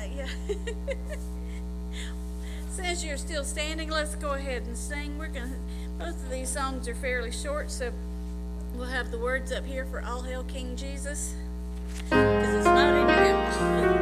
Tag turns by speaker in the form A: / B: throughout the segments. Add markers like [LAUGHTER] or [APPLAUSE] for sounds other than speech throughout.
A: I, since [LAUGHS] you're still standing, let's go ahead and sing. We're gonna. Both of these songs are fairly short, so we'll have the words up here for "All Hail King Jesus," because it's not in your. [LAUGHS]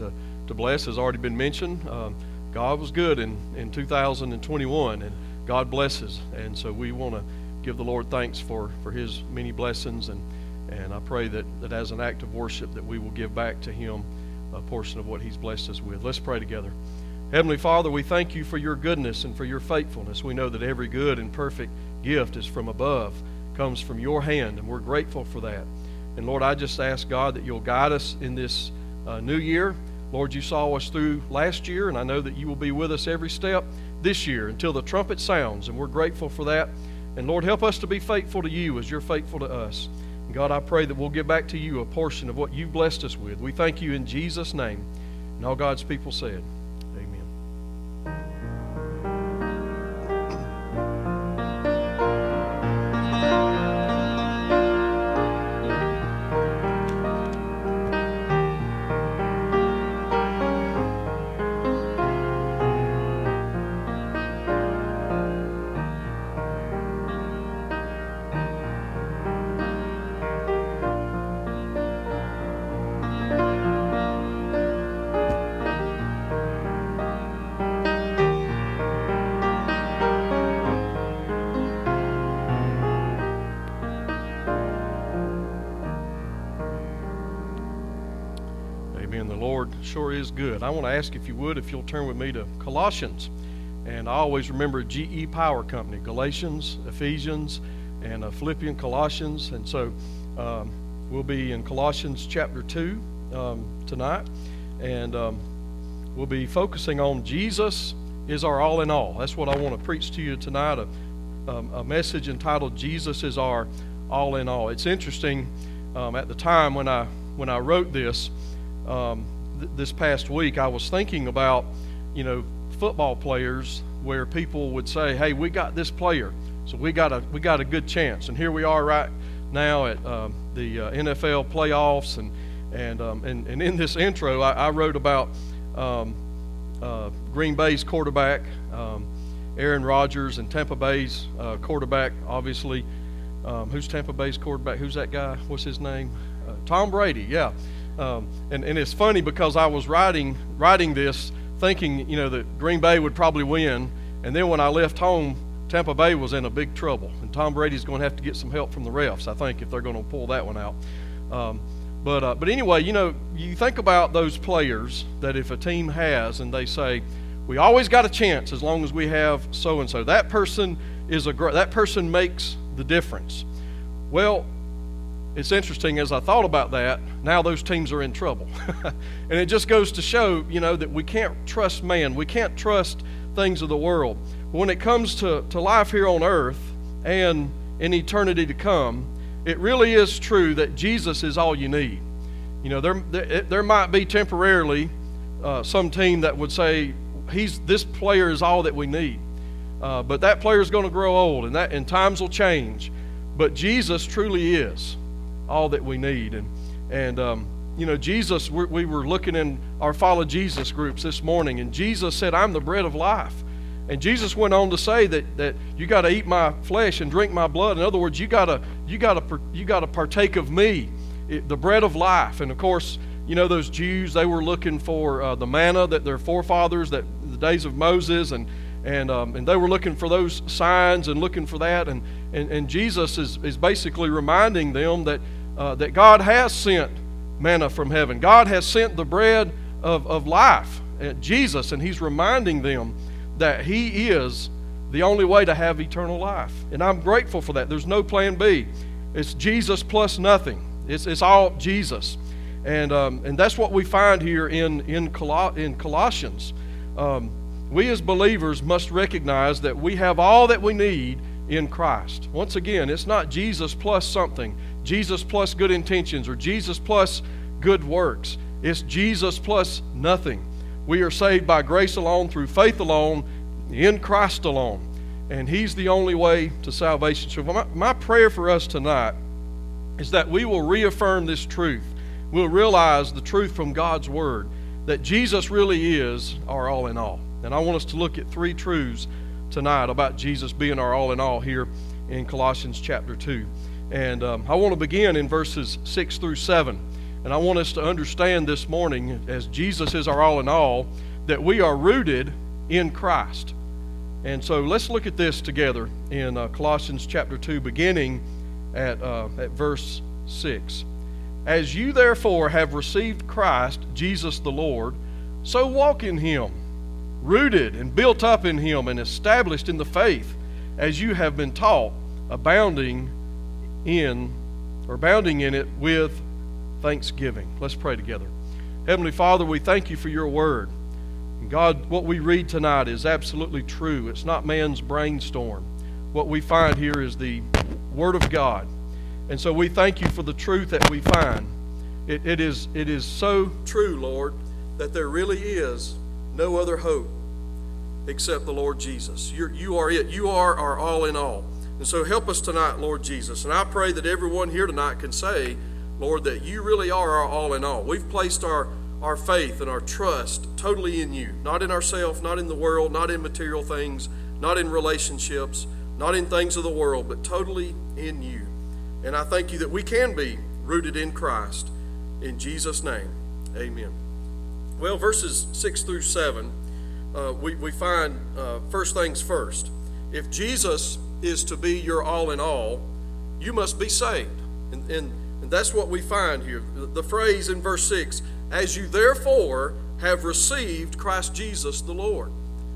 B: to, to bless. Has already been mentioned. Um, God was good in, in 2021, and God blesses. And so we want to give the Lord thanks for, for His many blessings. And, and I pray that, that as an act of worship that we will give back to Him a portion of what He's blessed us with. Let's pray together. Heavenly Father, we thank you for your goodness and for your faithfulness. We know that every good and perfect gift is from above, comes from your hand, and we're grateful for that. And Lord, I just ask God that you'll guide us in this uh, new year. Lord, you saw us through last year, and I know that you will be with us every step this year until the trumpet sounds, and we're grateful for that. And Lord, help us to be faithful to you as you're faithful to us. And God, I pray that we'll give back to you a portion of what you've blessed us with. We thank you in Jesus' name. And all God's people said, want to ask if you would, if you'll turn with me to Colossians. And I always remember GE Power Company, Galatians, Ephesians, and uh, Philippian Colossians. And so um, we'll be in Colossians chapter 2 um, tonight. And um, we'll be focusing on Jesus is our all in all. That's what I want to preach to you tonight a, um, a message entitled Jesus is our all in all. It's interesting um, at the time when I, when I wrote this. Um, th- this past week, I was thinking about, you know, football players where people would say, "Hey, we got this player, so we got a we got a good chance." And here we are right now at um, the uh, NFL playoffs, and and, um, and and in this intro, I, I wrote about um, uh, Green Bay's quarterback, um, Aaron Rodgers, and Tampa Bay's uh, quarterback, obviously. Um, who's Tampa Bay's quarterback? Who's that guy? What's his name? Uh, Tom Brady. Yeah. Um, and, and it's funny because I was writing, writing this thinking, you know, that Green Bay would probably win. And then when I left home, Tampa Bay was in a big trouble. And Tom Brady's going to have to get some help from the refs, I think, if they're going to pull that one out. Um, but, uh, but anyway, you know, you think about those players that if a team has and they say, We always got a chance as long as we have so and so. That person is a that person makes the difference. Well, it's interesting as I thought about that, now those teams are in trouble. [LAUGHS] and it just goes to show, you know, that we can't trust man. We can't trust things of the world. When it comes to, to life here on earth and in eternity to come, it really is true that Jesus is all you need. You know, there, there, there might be temporarily uh, some team that would say, he's, this player is all that we need. Uh, but that player is going to grow old and, that, and times will change. But Jesus truly is all that we need. And, and um, you know, Jesus, we were looking in our Follow Jesus groups this morning, and Jesus said, I'm the bread of life. And Jesus went on to say that, that you got to eat my flesh and drink my blood. In other words, you got to you got to you got to partake of me, it, the bread of life. And of course, you know those Jews they were looking for uh, the manna that their forefathers that the days of Moses and and um, and they were looking for those signs and looking for that and and, and Jesus is is basically reminding them that uh, that God has sent manna from heaven. God has sent the bread of, of life, uh, Jesus, and He's reminding them that He is the only way to have eternal life. And I'm grateful for that. There's no plan B. It's Jesus plus nothing. It's, it's all Jesus. And, um, and that's what we find here in, in, Col- in Colossians. Um, we as believers must recognize that we have all that we need in Christ. Once again, it's not Jesus plus something. Jesus plus good intentions or Jesus plus good works. It's Jesus plus nothing. We are saved by grace alone, through faith alone, in Christ alone. And He's the only way to salvation. So, my, my prayer for us tonight is that we will reaffirm this truth. We'll realize the truth from God's Word that Jesus really is our all in all. And I want us to look at three truths tonight about Jesus being our all in all here in Colossians chapter 2. And um, I want to begin in verses 6 through 7. And I want us to understand this morning, as Jesus is our all in all, that we are rooted in Christ. And so let's look at this together in uh, Colossians chapter 2, beginning at, uh, at verse 6. As you therefore have received Christ, Jesus the Lord, so walk in him, rooted and built up in him, and established in the faith, as you have been taught, abounding in or bounding in it with thanksgiving. Let's pray together. Heavenly Father, we thank you for your word. And God, what we read tonight is absolutely true. It's not man's brainstorm. What we find here is the word of God. And so we thank you for the truth that we find. It, it, is, it is so true, Lord, that there really is no other hope except the Lord Jesus. You're, you are it. You are our all in all. And so help us tonight, Lord Jesus. And I pray that everyone here tonight can say, Lord, that you really are our all in all. We've placed our, our faith and our trust totally in you, not in ourselves, not in the world, not in material things, not in relationships, not in things of the world, but totally in you. And I thank you that we can be rooted in Christ. In Jesus' name, amen. Well, verses 6 through 7, uh, we, we find uh, first things first. If Jesus is to be your all in all, you must be saved. And, and, and that's what we find here. The, phrase in verse 6 as you therefore have received Christ Jesus the Lord.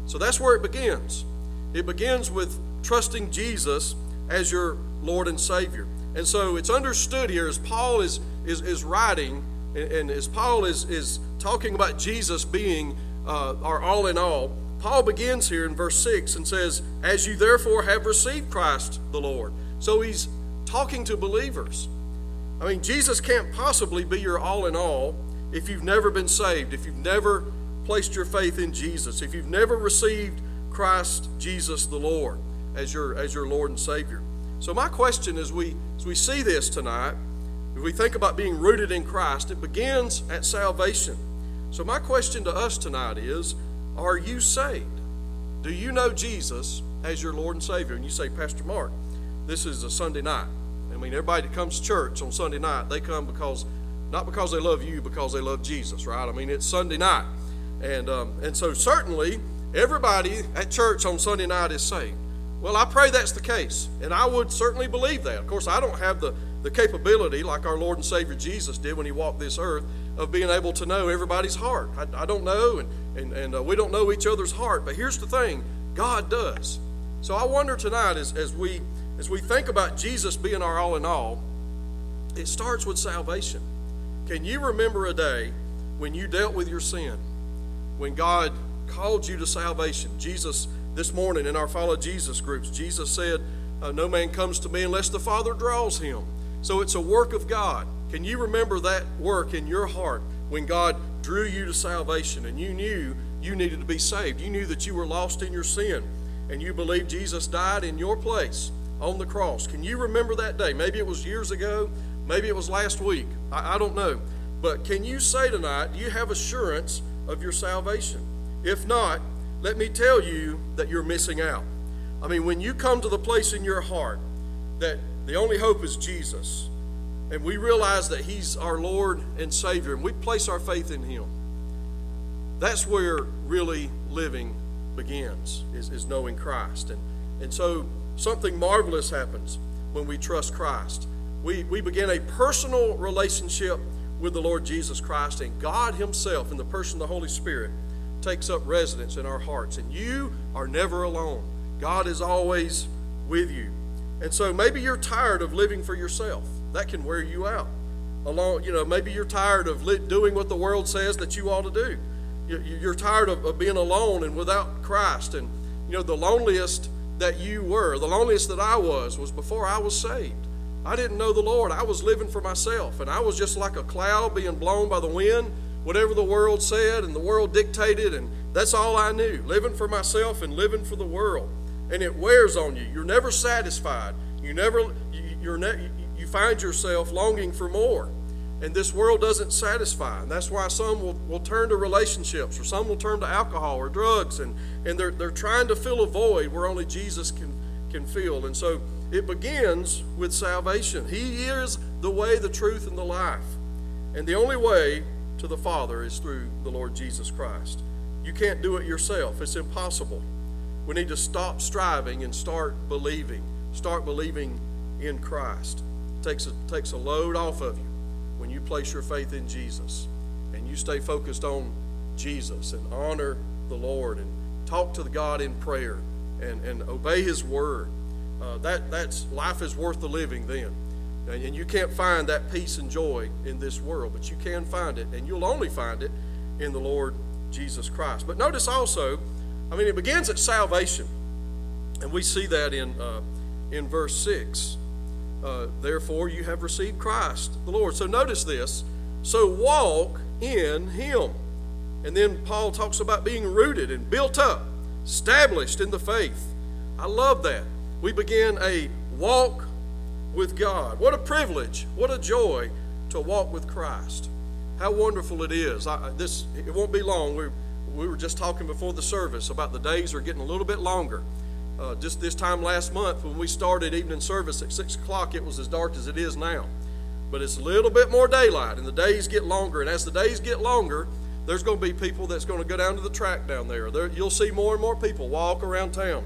B: So that's where it begins. It begins with trusting Jesus as your Lord and Savior. And so it's understood here as Paul is, is, is writing, and, and as Paul is, is talking about Jesus being uh, our all in all, Paul begins here in verse 6 and says, As you therefore have received Christ the Lord. So he's talking to believers. I mean, Jesus can't possibly be your all in all if you've never been saved, if you've never placed your faith in Jesus, if you've never received Christ Jesus the Lord as your, as your Lord and Savior. So, my question as we, as we see this tonight, if we think about being rooted in Christ, it begins at salvation. So, my question to us tonight is are you saved? Do you know Jesus as your Lord and Savior? And you say, Pastor Mark, this is a Sunday night. I mean, everybody that comes to church on Sunday night, they come because, not because they love you, because they love Jesus, right? I mean, it's Sunday night. And, um, and so, certainly, everybody at church on Sunday night is saved. Well, I pray that's the case. And I would certainly believe that. Of course, I don't have the the capability, like our Lord and Savior Jesus did when he walked this earth, of being able to know everybody's heart. I, I don't know, and, and, and uh, we don't know each other's heart, but here's the thing God does. So I wonder tonight as, as, we, as we think about Jesus being our all in all, it starts with salvation. Can you remember a day when you dealt with your sin, when God called you to salvation? Jesus, this morning in our Follow Jesus groups, Jesus said, uh, No man comes to me unless the Father draws him. So it's a work of God. Can you remember that work in your heart when God drew you to salvation and you knew you needed to be saved? You knew that you were lost in your sin and you believed Jesus died in your place on the cross. Can you remember that day? Maybe it was years ago, maybe it was last week. I, I don't know. But can you say tonight, you have assurance of your salvation? If not, let me tell you that you're missing out. I mean, when you come to the place in your heart that the only hope is Jesus, and we realize that He's our Lord and Savior, and we place our faith in Him, that's where really living begins, is, is knowing Christ. And, and so something marvelous happens when we trust Christ. We, we begin a personal relationship with the Lord Jesus Christ, and God Himself, in the person of the Holy Spirit, takes up residence in our hearts. And you are never alone. God is always with you. And so maybe you're tired of living for yourself. That can wear you out. Along, you know, maybe you're tired of doing what the world says that you ought to do. You're tired of being alone and without Christ. And, you know, the loneliest that you were, the loneliest that I was, was before I was saved. I didn't know the Lord. I was living for myself, and I was just like a cloud being blown by the wind, whatever the world said and the world dictated, and that's all I knew living for myself and living for the world and it wears on you. You're never satisfied. You never you, you're ne- you find yourself longing for more. And this world doesn't satisfy. And that's why some will, will turn to relationships or some will turn to alcohol or drugs and, and they're, they're trying to fill a void where only Jesus can, can fill. And so it begins with salvation. He is the way, the truth, and the life. And the only way to the Father is through the Lord Jesus Christ. You can't do it yourself, it's impossible. We need to stop striving and start believing. Start believing in Christ. It takes a, takes a load off of you when you place your faith in Jesus and you stay focused on Jesus and honor the Lord and talk to the God in prayer and, and obey His word. Uh, that that's life is worth the living then. And you can't find that peace and joy in this world, but you can find it, and you'll only find it in the Lord Jesus Christ. But notice also I mean, it begins at salvation. And we see that in, uh, in verse 6. Uh, Therefore, you have received Christ, the Lord. So notice this. So walk in Him. And then Paul talks about being rooted and built up, established in the faith. I love that. We begin a walk with God. What a privilege, what a joy to walk with Christ. How wonderful it is. I, this it won't be long. We're we were just talking before the service about the days are getting a little bit longer. Uh, just this time last month, when we started evening service at 6 o'clock, it was as dark as it is now. But it's a little bit more daylight, and the days get longer. And as the days get longer, there's going to be people that's going to go down to the track down there. there you'll see more and more people walk around town.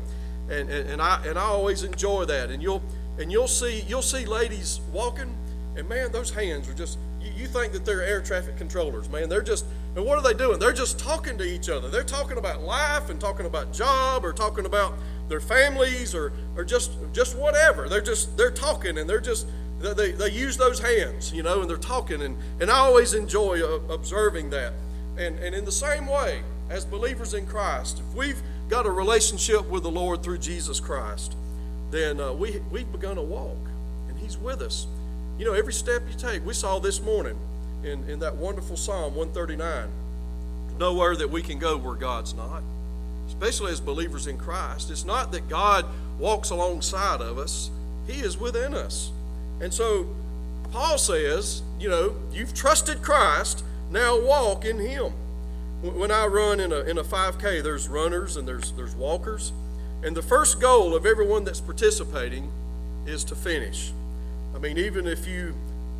B: And, and, and, I, and I always enjoy that. And you'll, and you'll, see, you'll see ladies walking, and man, those hands are just, you, think that they're air traffic controllers, man. They're just, and what are they doing? They're just talking to each other. They're talking about life and talking about job or talking about their families or, or just just whatever. They're just they're talking and they're just they, they use those hands, you know, and they're talking and, and I always enjoy uh, observing that. And and in the same way, as believers in Christ, if we've got a relationship with the Lord through Jesus Christ, then uh, we we've begun a walk, and He's with us. You know, every step you take. We saw this morning in, in that wonderful Psalm 139. Nowhere that we can go where God's not, especially as believers in Christ. It's not that God walks alongside of us, He is within us. And so Paul says, you know, you've trusted Christ, now walk in Him. When I run in a, in a 5K, there's runners and there's, there's walkers. And the first goal of everyone that's participating is to finish. I mean, even if you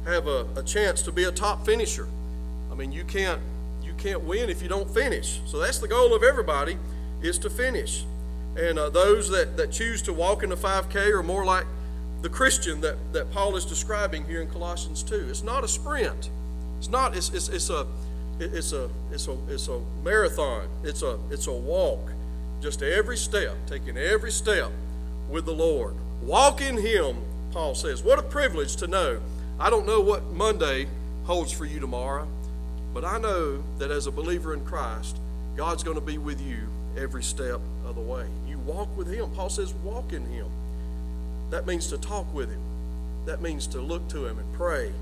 B: have a, a chance to be a top finisher. I mean, you can't you can't win if you don't finish. So that's the goal of everybody is to finish. And uh, those that, that choose to walk in the 5K are more like the Christian that, that Paul is describing here in Colossians 2. It's not a sprint. It's not, it's, it's, it's a it's a it's a it's a marathon. It's a it's a walk. Just every step, taking every step with the Lord. Walk in Him, Paul says. What a privilege to know. I don't know what Monday holds for you tomorrow, but I know that as a believer in Christ, God's going to be with you every step of the way. You walk with Him. Paul says, walk in Him. That means to talk with Him. That means to look to Him and pray.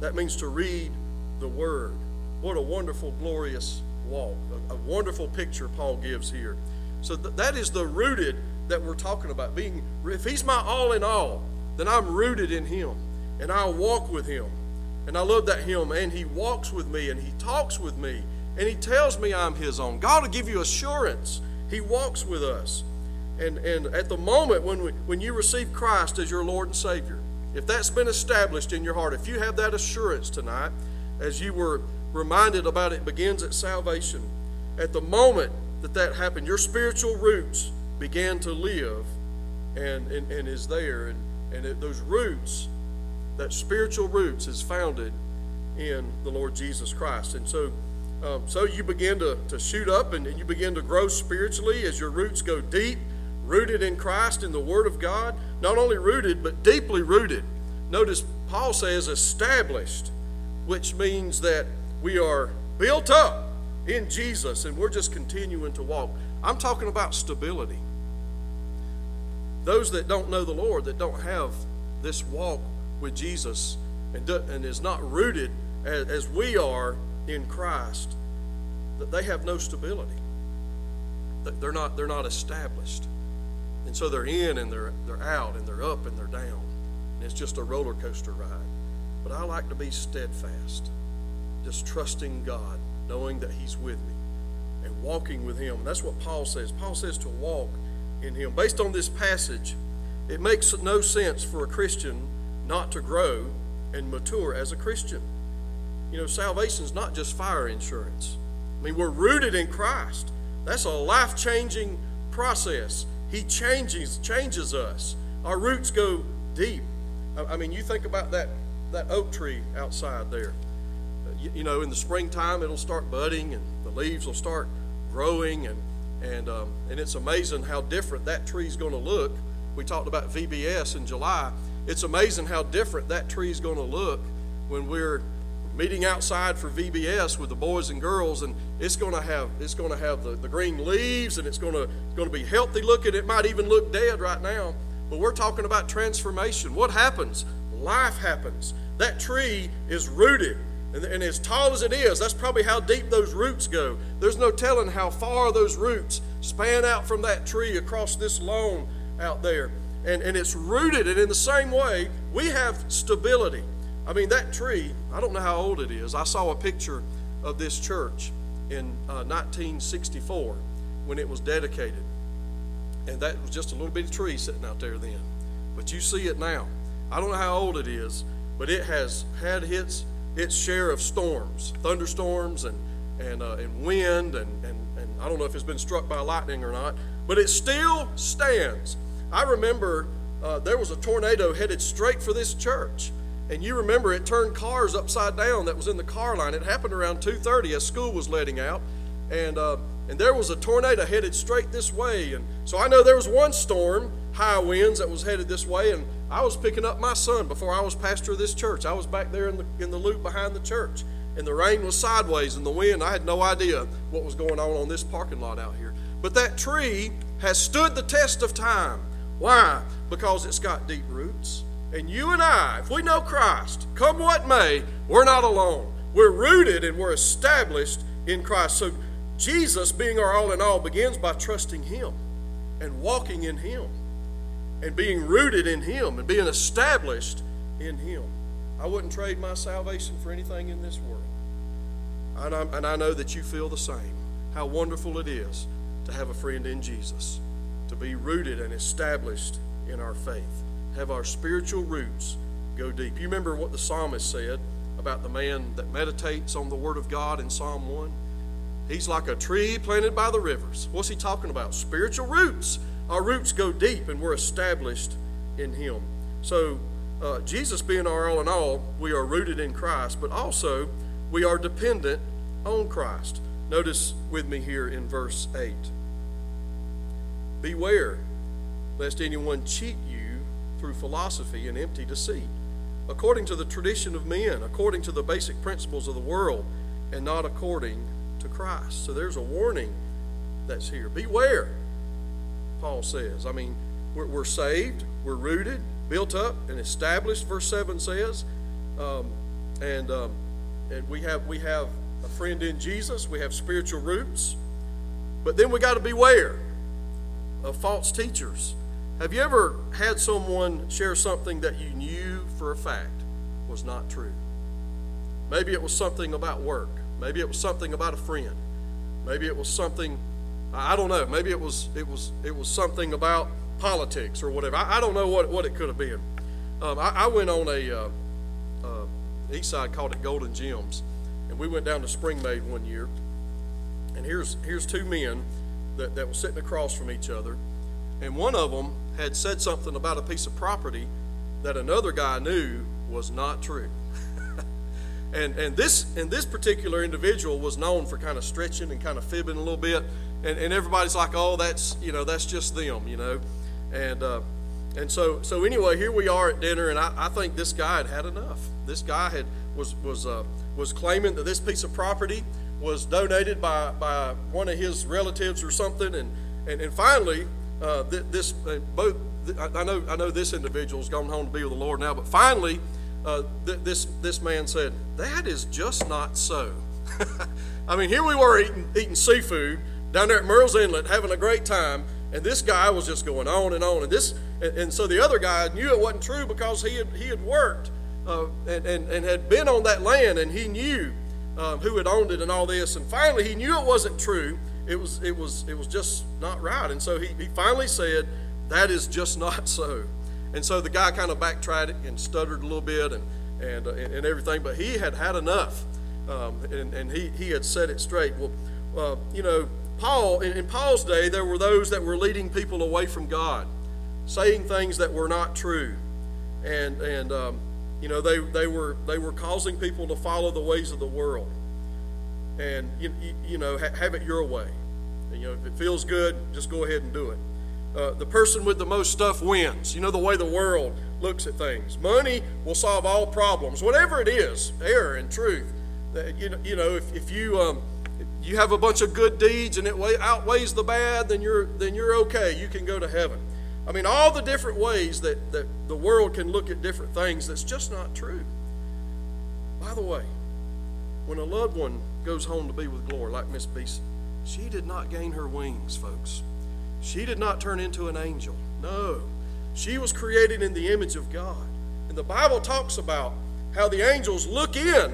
B: That means to read the Word. What a wonderful, glorious walk. A, a wonderful picture Paul gives here. So th- that is the rooted that we're talking about. Being, if He's my all in all, then I'm rooted in Him, and I'll walk with Him. And I love that hymn. And He walks with me, and He talks with me, and He tells me I'm His own. God will give you assurance. He walks with us. And, and at the moment when, we, when you receive Christ as your Lord and Savior, if that's been established in your heart, if you have that assurance tonight, as you were reminded about it begins at salvation, at the moment that that happened, your spiritual roots began to live and, and, and is there. And, and it, those roots, that spiritual roots, is founded in the Lord Jesus Christ. And so, um, so you begin to, to shoot up and, and you begin to grow spiritually as your roots go deep rooted in Christ, in the Word of God, not only rooted, but deeply rooted. Notice Paul says established, which means that we are built up in Jesus and we're just continuing to walk. I'm talking about stability. Those that don't know the Lord, that don't have this walk with Jesus and, do, and is not rooted as, as we are in Christ, that they have no stability. They're not, they're not established. And so they're in and they're, they're out and they're up and they're down. And it's just a roller coaster ride. But I like to be steadfast, just trusting God, knowing that He's with me and walking with Him. And that's what Paul says. Paul says to walk in Him. Based on this passage, it makes no sense for a Christian not to grow and mature as a Christian. You know, salvation is not just fire insurance. I mean, we're rooted in Christ. That's a life changing process. He changes changes us. Our roots go deep. I mean, you think about that that oak tree outside there. You, you know, in the springtime, it'll start budding and the leaves will start growing, and and um, and it's amazing how different that tree's going to look. We talked about VBS in July. It's amazing how different that tree's going to look when we're meeting outside for VBS with the boys and girls, and it's going to have it's going to have the, the green leaves, and it's going to going to be healthy looking. It might even look dead right now, but we're talking about transformation. What happens? Life happens. That tree is rooted, and, and as tall as it is, that's probably how deep those roots go. There's no telling how far those roots span out from that tree across this lawn out there, and and it's rooted. And in the same way, we have stability. I mean, that tree, I don't know how old it is. I saw a picture of this church in uh, 1964 when it was dedicated. And that was just a little bitty tree sitting out there then. But you see it now. I don't know how old it is, but it has had its, its share of storms, thunderstorms, and, and, uh, and wind, and, and, and I don't know if it's been struck by lightning or not, but it still stands. I remember uh, there was a tornado headed straight for this church and you remember it turned cars upside down that was in the car line. It happened around 2:30 as school was letting out, and uh, and there was a tornado headed straight this way. And so I know there was one storm, high winds that was headed this way, and I was picking up my son before I was pastor of this church. I was back there in the in the loop behind the church, and the rain was sideways and the wind. I had no idea what was going on on this parking lot out here. But that tree has stood the test of time. Why? Because it's got deep roots. And you and I, if we know Christ, come what may, we're not alone. We're rooted and we're established in Christ. So Jesus, being our all in all, begins by trusting Him and walking in Him and being rooted in Him and being established in Him. I wouldn't trade my salvation for anything in this world. And, i and I know that you feel the same. How wonderful it is to have a friend in Jesus, to be rooted and established in our faith have our spiritual roots go deep. You remember what the psalmist said about the man that meditates on the Word of God in Psalm 1? He's like a tree planted by the rivers. What's he talking about? Spiritual roots. Our roots go deep and we're established in Him. So, uh, Jesus being our all in all, we are rooted in Christ, but also we are dependent on Christ. Notice with me here in verse 8 Beware lest anyone cheat you through philosophy and empty deceit, according to the tradition of men, according to the basic principles of the world, and not according to Christ. So there's a warning that's here. Beware, Paul says. I mean, we're, we're saved, we're rooted, built up, and established, verse 7 says. Um, and, um, and we have, we have a friend in Jesus, we have spiritual roots. But then we got to beware of false teachers. Have you ever had someone share something that you knew for a fact was not true? Maybe it was something about work. Maybe it was something about a friend. Maybe it was something I don't know. Maybe it was it was it was something about politics or whatever. I, I don't know what, what it could have been. Um, I, I, went on a uh, uh, east side called it Golden Gems, and we went down to Springmaid one year. And here's here's two men that, that were sitting across from each other, and one of them had said something about a piece of property that another guy knew was not true. [LAUGHS] and and this and this particular individual was known for kind of stretching and kind of fibbing a little bit and, and everybody's like, oh, that's you know that's just them, you know, and uh, and so so anyway, here we are at dinner, and I, I think this guy had had enough. This guy had was was uh, was claiming that this piece of property was donated by by one of his relatives or something, and and, and finally uh, this uh, both I know I know this individual's gone home to be with the Lord now, but finally. Uh, th- this this man said that is just not so. [LAUGHS] I mean, here we were eating eating seafood, down there at Murrells Inlet having a great time, and this guy was just going on and on. And this, and, and so the other guy knew it wasn't true because he had he had worked uh, and, and and had been on that land, and he knew um, who had owned it and all this. And finally, he knew it wasn't true. It was it was it was just not right. And so he he finally said, "That is just [LAUGHS] not so." And so the guy kind of backtracked and stuttered a little bit and and uh, and everything, but he had had enough, um, and and he he had set it straight. Well, uh, you know Paul, in, Paul's day, there were those that were leading people away from God, saying things that were not true, and and um, you know they they were they were causing people to follow the ways of the world, and you, you know ha, have it your way. And, you know if it feels good, just go ahead and do it. Uh, the person with the most stuff wins. You know the way the world looks at things. Money will solve all problems, whatever it is, error and truth. That you know, you know if, if you um, you have a bunch of good deeds and it outweighs the bad, then you're then you're okay. You can go to heaven. I mean, all the different ways that, that the world can look at different things that's just not true. By the way, when a loved one goes home to be with glory, like Miss Beeson, she did not gain her wings, folks. She did not turn into an angel. No. She was created in the image of God. And the Bible talks about how the angels look in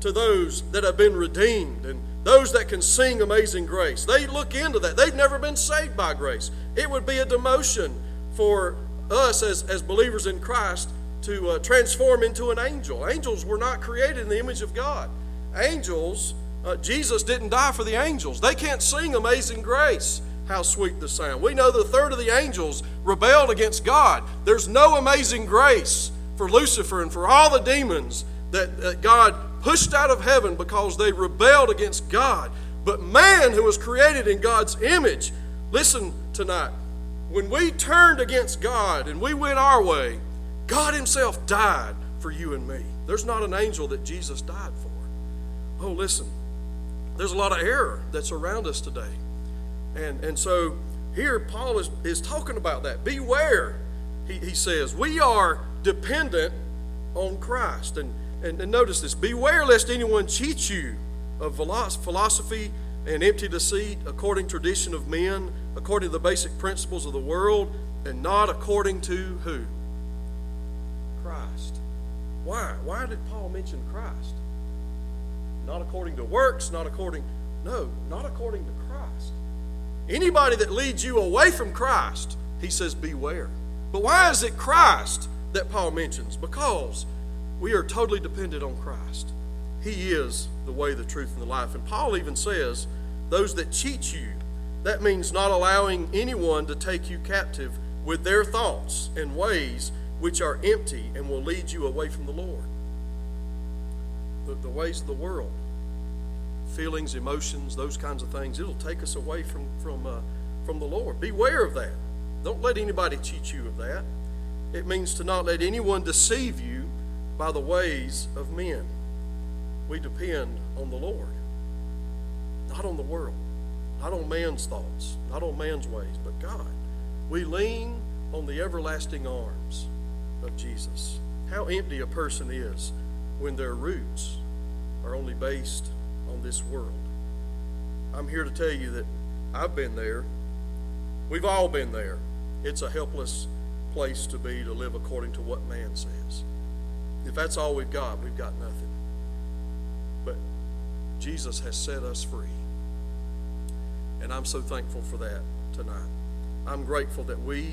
B: to those that have been redeemed and those that can sing Amazing Grace. They look into that. They've never been saved by grace. It would be a demotion for us as, as believers in Christ to uh, transform into an angel. Angels were not created in the image of God. Angels, uh, Jesus didn't die for the angels. They can't sing Amazing Grace. How sweet the sound. We know the third of the angels rebelled against God. There's no amazing grace for Lucifer and for all the demons that, that God pushed out of heaven because they rebelled against God. But man, who was created in God's image, listen tonight. When we turned against God and we went our way, God Himself died for you and me. There's not an angel that Jesus died for. Oh, listen, there's a lot of error that's around us today. And, and so here Paul is, is talking about that. Beware, he, he says. We are dependent on Christ. And and, and notice this beware lest anyone cheat you of philosophy and empty deceit according to tradition of men, according to the basic principles of the world, and not according to who? Christ. Why? Why did Paul mention Christ? Not according to works, not according, no, not according to Christ. Anybody that leads you away from Christ, he says, beware. But why is it Christ that Paul mentions? Because we are totally dependent on Christ. He is the way, the truth, and the life. And Paul even says, those that cheat you, that means not allowing anyone to take you captive with their thoughts and ways which are empty and will lead you away from the Lord. The, the ways of the world, feelings, emotions, those kinds of things, it'll take us away from, from, uh, from the Lord. Beware of that. Don't let anybody cheat you of that. It means to not let anyone deceive you by the ways of men. We depend on the Lord, not on the world, not on man's thoughts, not on man's ways, but God. We lean on the everlasting arms of Jesus. How empty a person is when their roots are only based on this world. I'm here to tell you that I've been there. We've all been there. It's a helpless place to be to live according to what man says. If that's all we've got, we've got nothing. But Jesus has set us free. And I'm so thankful for that tonight. I'm grateful that we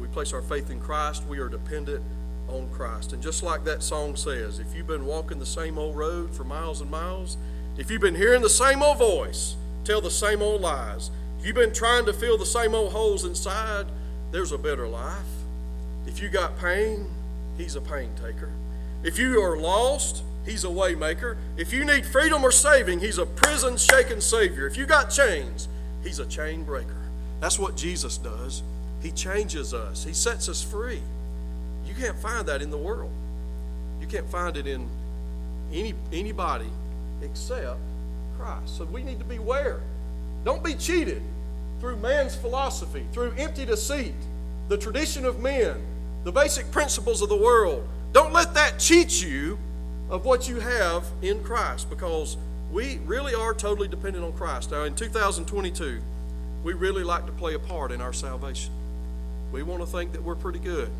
B: we place our faith in Christ, we are dependent on Christ. And just like that song says, if you've been walking the same old road for miles and miles, if you've been hearing the same old voice tell the same old lies, if you've been trying to fill the same old holes inside, there's a better life. If you got pain, he's a pain taker. If you are lost, he's a waymaker. If you need freedom or saving, he's a prison shaken savior. If you got chains, he's a chain breaker. That's what Jesus does. He changes us, He sets us free. You can't find that in the world. You can't find it in any, anybody except Christ. So we need to beware. Don't be cheated through man's philosophy, through empty deceit, the tradition of men, the basic principles of the world. Don't let that cheat you of what you have in Christ because we really are totally dependent on Christ. Now, in 2022, we really like to play a part in our salvation. We want to think that we're pretty good,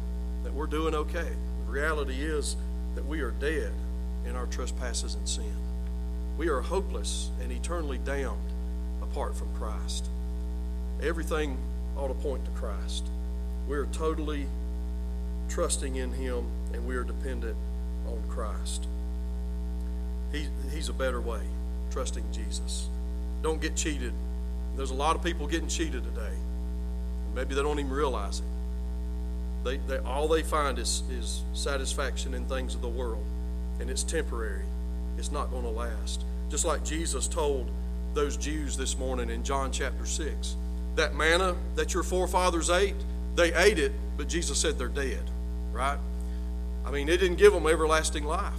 B: that we're doing okay. The reality is that we are dead in our trespasses and sin. We are hopeless and eternally damned apart from Christ. Everything ought to point to Christ. We are totally trusting in Him and we are dependent on Christ. He, he's a better way, trusting Jesus. Don't get cheated. There's a lot of people getting cheated today. Maybe they don't even realize it. They, they, all they find is, is satisfaction in things of the world, and it's temporary. It's not going to last. Just like Jesus told those Jews this morning in John chapter 6. That manna that your forefathers ate, they ate it, but Jesus said they're dead, right? I mean, it didn't give them everlasting life.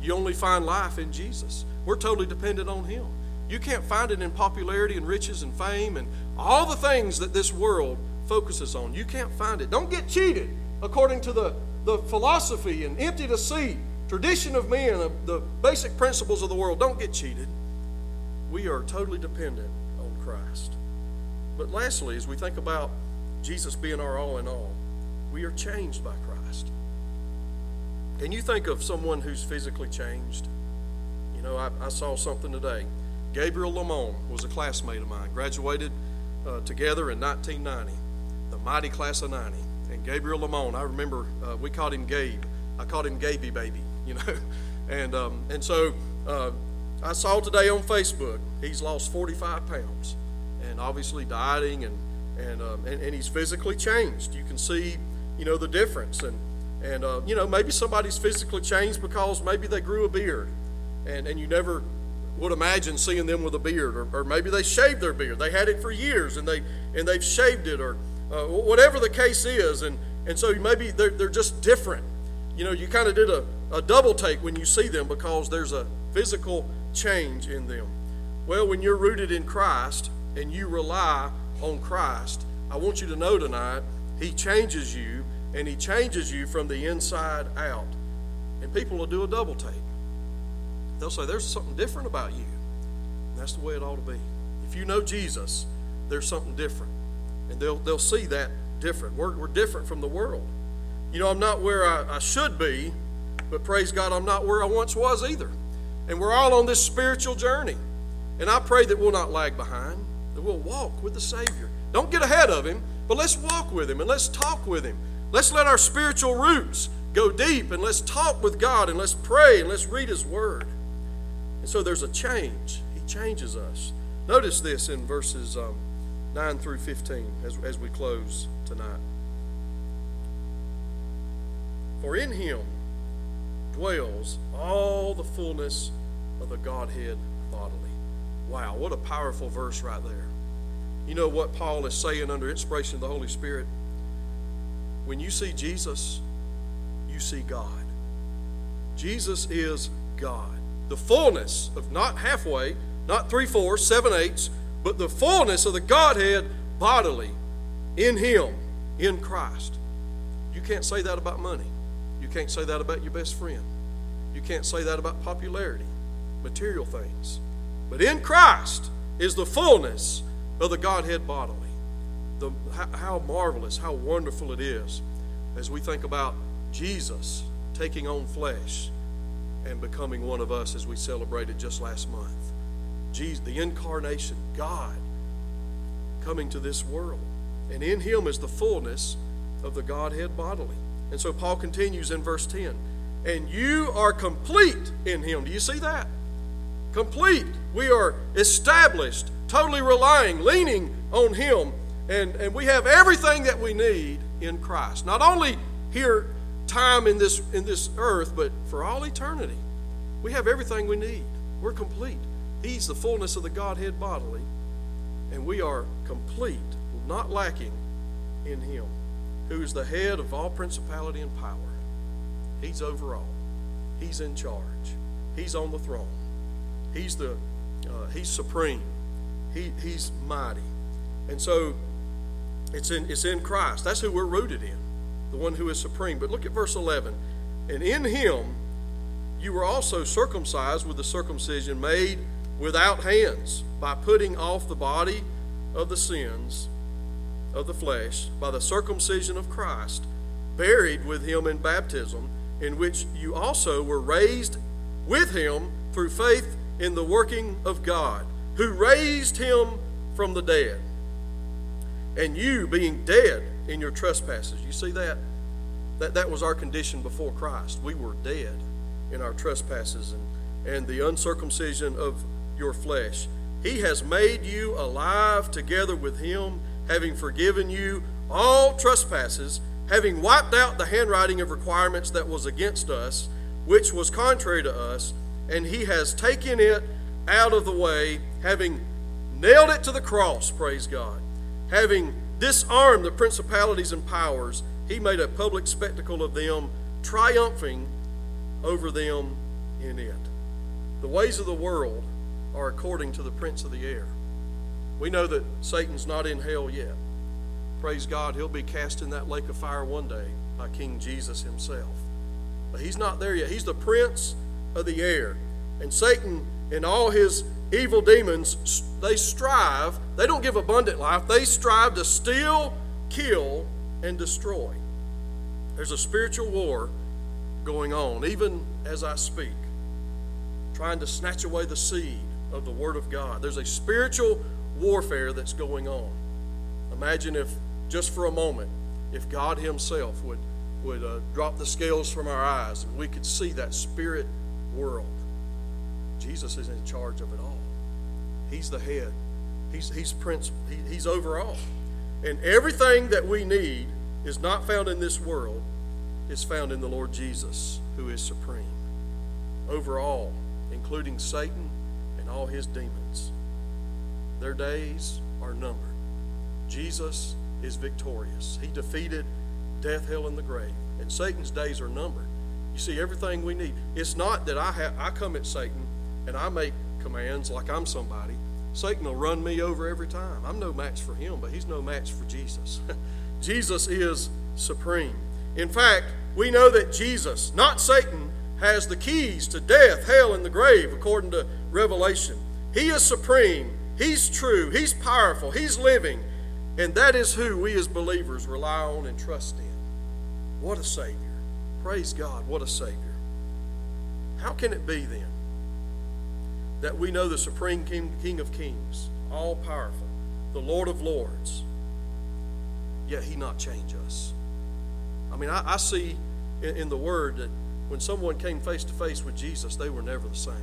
B: You only find life in Jesus. We're totally dependent on Him. You can't find it in popularity and riches and fame and all the things that this world focuses on. You can't find it. Don't get cheated according to the, the philosophy and empty deceit, tradition of men, the, the basic principles of the world. Don't get cheated. We are totally dependent on Christ. But lastly, as we think about Jesus being our all in all, we are changed by Christ. Can you think of someone who's physically changed? You know, I, I saw something today. Gabriel Lamont was a classmate of mine, graduated uh, together in 1990 the mighty class of 90. And Gabriel Lamont, I remember uh, we called him Gabe. I called him Gaby Baby, [LAUGHS] you know. and, um, and so uh, I saw today on Facebook he's lost 45 pounds and obviously dieting and, and, um, and, and, he's physically changed. You can see, you know, the difference. And, and uh, you know, maybe somebody's physically changed because maybe they grew a beard and, and you never would imagine seeing them with a beard or, or maybe they shaved their beard. They had it for years and, they, and they've shaved it or uh, whatever the case is. And, and so maybe they're, they're just different. You know, you kind of did a, a double take when you see them because there's a physical change in them. Well, when you're rooted in Christ and you rely on Christ, I want you to know tonight, He changes you and He changes you from the inside out. And people will do a double take. They'll say, There's something different about you. And that's the way it ought to be. If you know Jesus, there's something different and they'll, they'll see that different. We're, we're different from the world. You know, I'm not where I, I should be, but praise God, I'm not where I once was either. And we're all on this spiritual journey. And I pray that we'll not lag behind, that we'll walk with the Savior. Don't get ahead of Him, but let's walk with Him and let's talk with Him. Let's let our spiritual roots go deep and let's talk with God and let's pray and let's read His Word. And so there's a change. He changes us. Notice this in verses. Um, 9 through 15 as, as we close tonight. For in him dwells all the fullness of the Godhead bodily. Wow, what a powerful verse right there. You know what Paul is saying under inspiration of the Holy Spirit? When you see Jesus, you see God. Jesus is God. The fullness of not halfway, not three fourths, seven eighths, but the fullness of the Godhead bodily in Him, in Christ. You can't say that about money. You can't say that about your best friend. You can't say that about popularity, material things. But in Christ is the fullness of the Godhead bodily. The, how, marvelous, how wonderful it is as we think about Jesus taking on flesh and becoming one of us as we celebrated just last month. Jesus, the incarnation, God coming to this world. And in him is the fullness of the Godhead bodily. And so Paul continues in verse 10 and you are complete in him. Do you see that? Complete. We are established, totally relying, leaning on him. And, and we have everything that we need in Christ. Not only here, time in this, in this earth, but for all eternity. We have everything we need. We're complete. He's the fullness of the Godhead bodily, and we are complete, not lacking in Him, who is the head of all principality and power. He's over all. He's in charge. He's on the throne. He's the uh, He's supreme. He, he's mighty. And so it's in it's in Christ. That's who we're rooted in, the one who is supreme. But look at verse 11. And in him you were also circumcised with the circumcision made without hands, by putting off the body of the sins of the flesh by the circumcision of Christ, buried with him in baptism in which you also were raised with him through faith in the working of God, who raised him from the dead. And you, being dead in your trespasses, you see that? That, that was our condition before Christ. We were dead in our trespasses and, and the uncircumcision of your flesh. He has made you alive together with him, having forgiven you all trespasses having wiped out the handwriting of requirements that was against us, which was contrary to us, and he has taken it out of the way, having nailed it to the cross, praise God. Having disarmed the principalities and powers, he made a public spectacle of them, triumphing over them in it. The ways of the world are according to the prince of the air. We know that Satan's not in hell yet praise God, he'll be cast in that lake of fire one day by King Jesus himself. But he's not there yet. He's the prince of the air. And Satan and all his evil demons, they strive, they don't give abundant life, they strive to steal, kill, and destroy. There's a spiritual war going on, even as I speak, trying to snatch away the seed of the Word of God. There's a spiritual warfare that's going on. Imagine if just for a moment, if God Himself would, would uh, drop the scales from our eyes and we could see that spirit world. Jesus is in charge of it all. He's the head. He's, he's prince. He, he's over all. And everything that we need is not found in this world, is found in the Lord Jesus, who is supreme. Over all, including Satan and all his demons. Their days are numbered. Jesus is victorious. He defeated death, hell, and the grave. And Satan's days are numbered. You see, everything we need. It's not that I have I come at Satan and I make commands like I'm somebody. Satan will run me over every time. I'm no match for him, but he's no match for Jesus. [LAUGHS] Jesus is supreme. In fact, we know that Jesus, not Satan, has the keys to death, hell, and the grave, according to Revelation. He is supreme. He's true. He's powerful. He's living. And that is who we as believers rely on and trust in. What a Savior. Praise God, what a Savior. How can it be then that we know the Supreme King, King of Kings, all powerful, the Lord of Lords, yet He not change us? I mean, I, I see in, in the Word that when someone came face to face with Jesus, they were never the same.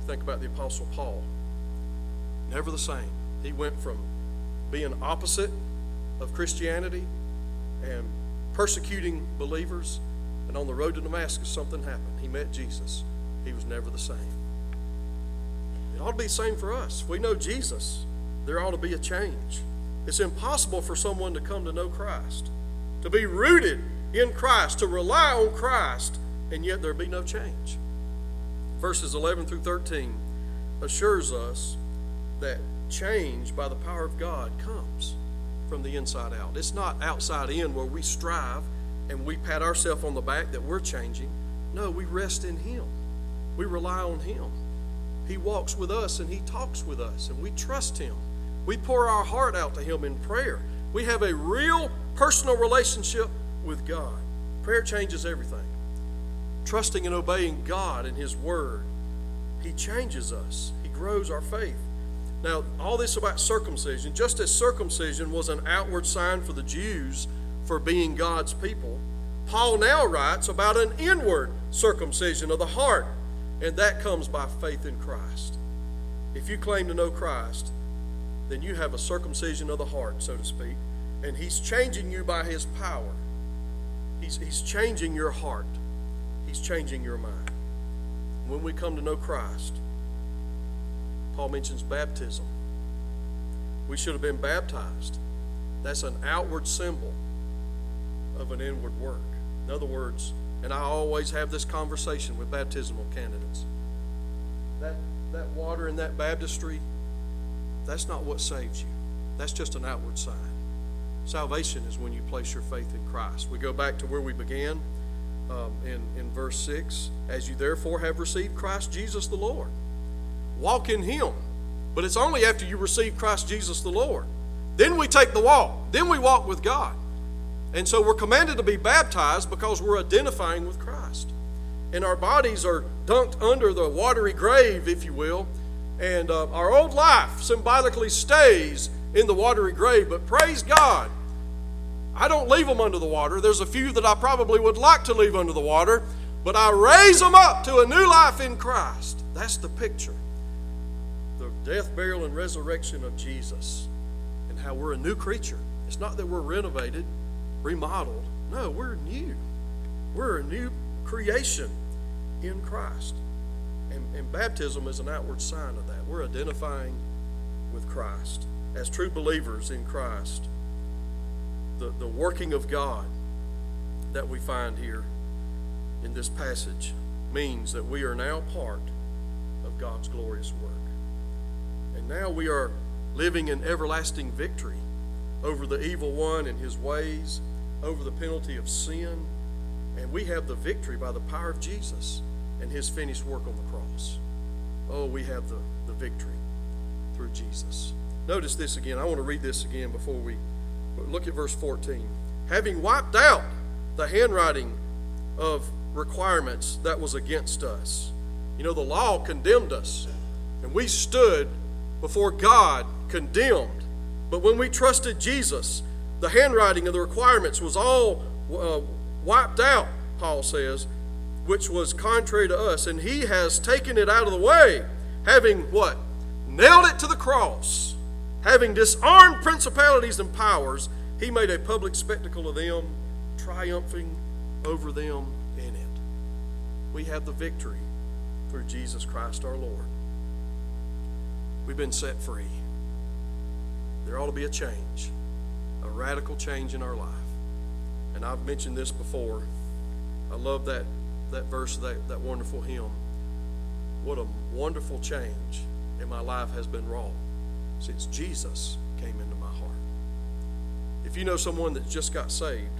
B: You think about the Apostle Paul, never the same. He went from being opposite of Christianity and persecuting believers. And on the road to Damascus, something happened. He met Jesus. He was never the same. It ought to be the same for us. If we know Jesus, there ought to be a change. It's impossible for someone to come to know Christ, to be rooted in Christ, to rely on Christ, and yet there be no change. Verses 11 through 13 assures us that change by the power of God comes from the inside out. It's not outside in where we strive and we pat ourselves on the back that we're changing. No, we rest in Him. We rely on Him. He walks with us and He talks with us, and we trust Him. We pour our heart out to Him in prayer. We have a real personal relationship with God. Prayer changes everything. Trusting and obeying God and His Word, He changes us, He grows our faith. Now, all this about circumcision, just as circumcision was an outward sign for the Jews for being God's people, Paul now writes about an inward circumcision of the heart, and that comes by faith in Christ. If you claim to know Christ, then you have a circumcision of the heart, so to speak, and He's changing you by His power. He's, he's changing your heart, He's changing your mind. When we come to know Christ, Paul mentions baptism. We should have been baptized. That's an outward symbol of an inward work. In other words, and I always have this conversation with baptismal candidates. That, that water in that baptistry, that's not what saves you. That's just an outward sign. Salvation is when you place your faith in Christ. We go back to where we began um, in, in verse 6 As you therefore have received Christ Jesus the Lord, walk in Him. But it's only after you receive Christ Jesus the Lord. Then we take the walk. Then we walk with God. And so we're commanded to be baptized because we're identifying with Christ. And our bodies are dunked under the watery grave, if you will. And uh, our old life symbolically stays in the watery grave. But praise God, I don't leave them under the water. There's a few that I probably would like to leave under the water, but I raise them up to a new life in Christ. That's the picture. The death, burial, and resurrection of Jesus, and how we're a new creature. It's not that we're renovated, remodeled. No, we're new. We're a new creation in Christ. And, and baptism is an outward sign of that. We're identifying with Christ as true believers in Christ, the, the working of God that we find here in this passage means that we are now part of God's glorious work. And now we are living in everlasting victory over the evil one and his ways, over the penalty of sin. And we have the victory by the power of Jesus and his finished work on the cross. Oh, we have the, the victory through Jesus. Notice this again. I want to read this again before we look at verse 14. Having wiped out the handwriting of requirements that was against us. You know, the law condemned us, and we stood before God condemned. But when we trusted Jesus, the handwriting of the requirements was all uh, wiped out, Paul says, which was contrary to us. And he has taken it out of the way, having what? Nailed it to the cross. Having disarmed principalities and powers, he made a public spectacle of them, triumphing over them in it. We have the victory through Jesus Christ our Lord. We've been set free. There ought to be a change, a radical change in our life. And I've mentioned this before. I love that, that verse, that, that wonderful hymn. What a wonderful change in my life has been wrought since Jesus came into my heart. If you know someone that just got saved,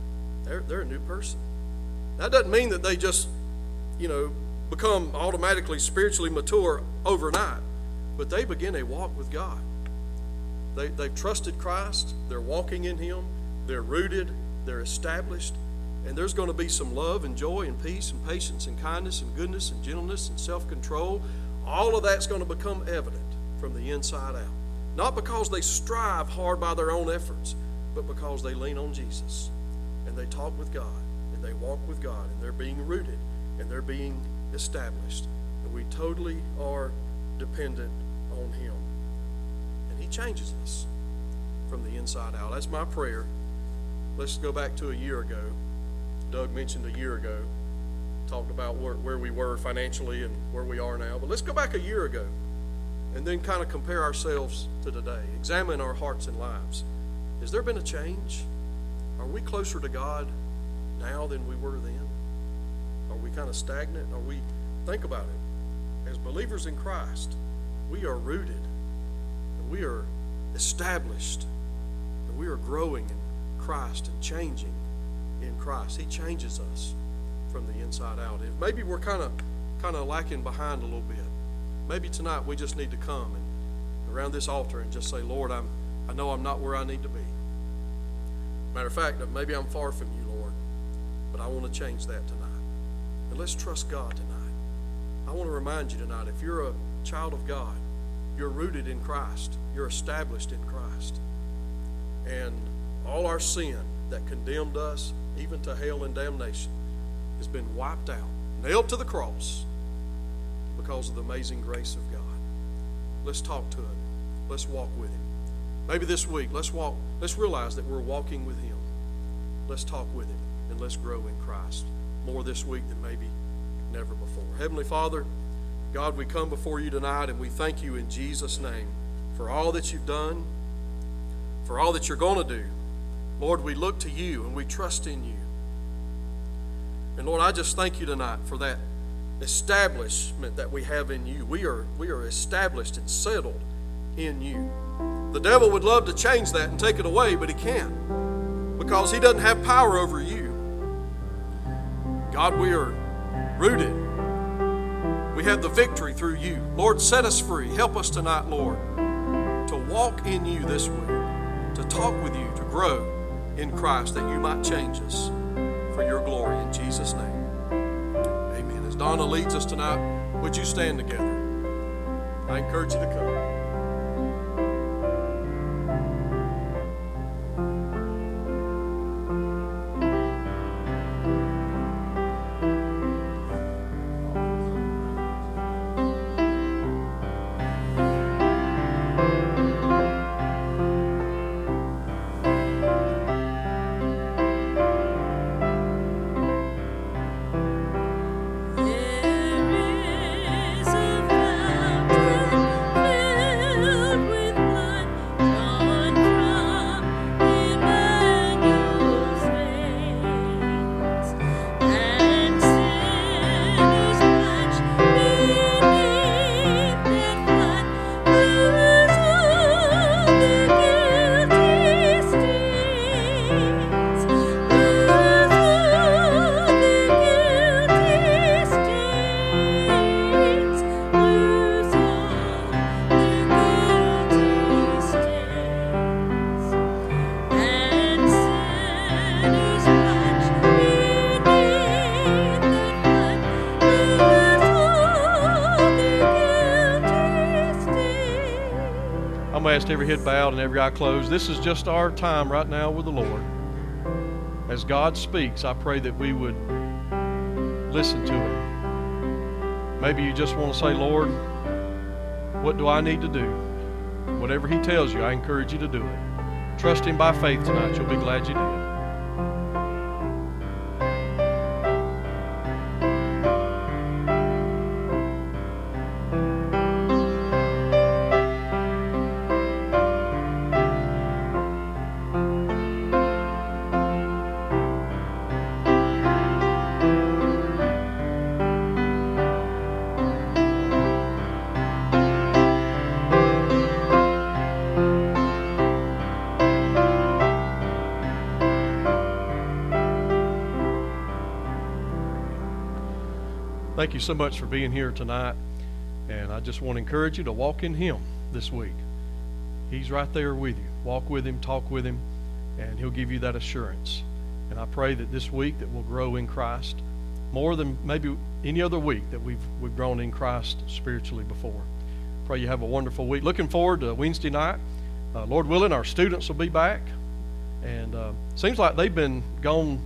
B: they're, they're a new person. That doesn't mean that they just, you know, become automatically spiritually mature overnight, but they begin a walk with God. They, they've trusted Christ, they're walking in Him, they're rooted, they're established, and there's going to be some love and joy and peace and patience and kindness and goodness and gentleness and self control. All of that's going to become evident from the inside out. Not because they strive hard by their own efforts, but because they lean on Jesus and they talk with God and they walk with God and they're being rooted and they're being established. And we totally are dependent on Him. Changes us from the inside out. That's my prayer. Let's go back to a year ago. Doug mentioned a year ago, talked about where, where we were financially and where we are now. But let's go back a year ago and then kind of compare ourselves to today. Examine our hearts and lives. Has there been a change? Are we closer to God now than we were then? Are we kind of stagnant? Are we, think about it. As believers in Christ, we are rooted we are established and we are growing in Christ and changing in Christ. He changes us from the inside out. If maybe we're kind of kind of lacking behind a little bit. Maybe tonight we just need to come and around this altar and just say, Lord, I'm I know I'm not where I need to be. Matter of fact, maybe I'm far from you, Lord, but I want to change that tonight. And let's trust God tonight. I want to remind you tonight if you're a child of God, you're rooted in Christ, you're established in Christ. And all our sin that condemned us, even to hell and damnation, has been wiped out, nailed to the cross because of the amazing grace of God. Let's talk to Him. Let's walk with Him. Maybe this week, let's walk, let's realize that we're walking with Him. Let's talk with Him and let's grow in Christ more this week than maybe never before. Heavenly Father, God, we come before you tonight and we thank you in Jesus' name for all that you've done, for all that you're going to do. Lord, we look to you and we trust in you. And Lord, I just thank you tonight for that establishment that we have in you. We are, we are established and settled in you. The devil would love to change that and take it away, but he can't because he doesn't have power over you. God, we are rooted. We have the victory through you. Lord, set us free. Help us tonight, Lord, to walk in you this week, to talk with you, to grow in Christ, that you might change us for your glory. In Jesus' name. Amen. As Donna leads us tonight, would you stand together? I encourage you to come. Every head bowed and every eye closed. This is just our time right now with the Lord. As God speaks, I pray that we would listen to Him. Maybe you just want to say, Lord, what do I need to do? Whatever He tells you, I encourage you to do it. Trust Him by faith tonight. You'll be glad you did. You so much for being here tonight. And I just want to encourage you to walk in Him this week. He's right there with you. Walk with Him, talk with Him, and He'll give you that assurance. And I pray that this week that we'll grow in Christ more than maybe any other week that we've we've grown in Christ spiritually before. Pray you have a wonderful week. Looking forward to Wednesday night. Uh, Lord willing, our students will be back, and uh, seems like they've been gone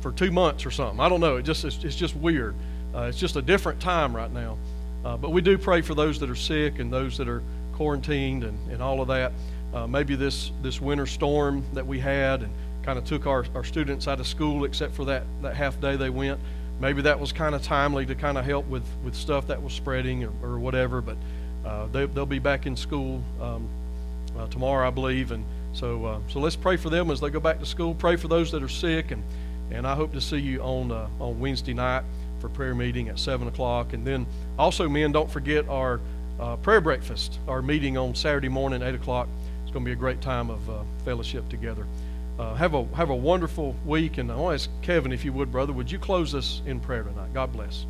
B: for two months or something. I don't know. It just it's, it's just weird. Uh, it's just a different time right now. Uh, but we do pray for those that are sick and those that are quarantined and, and all of that. Uh, maybe this, this winter storm that we had and kind of took our, our students out of school except for that, that half day they went. Maybe that was kind of timely to kind of help with, with stuff that was spreading or, or whatever, but uh, they, they'll be back in school um, uh, tomorrow, I believe. And so, uh, so let's pray for them as they go back to school. Pray for those that are sick, and, and I hope to see you on on Wednesday night for prayer meeting at seven o'clock. And then also, men, don't forget our uh, prayer breakfast, our meeting on Saturday morning, eight o'clock. It's going to be a great time of uh, fellowship together. Uh, have a have a wonderful week, and I want to ask Kevin if you would, brother, would you close us in prayer tonight? God bless.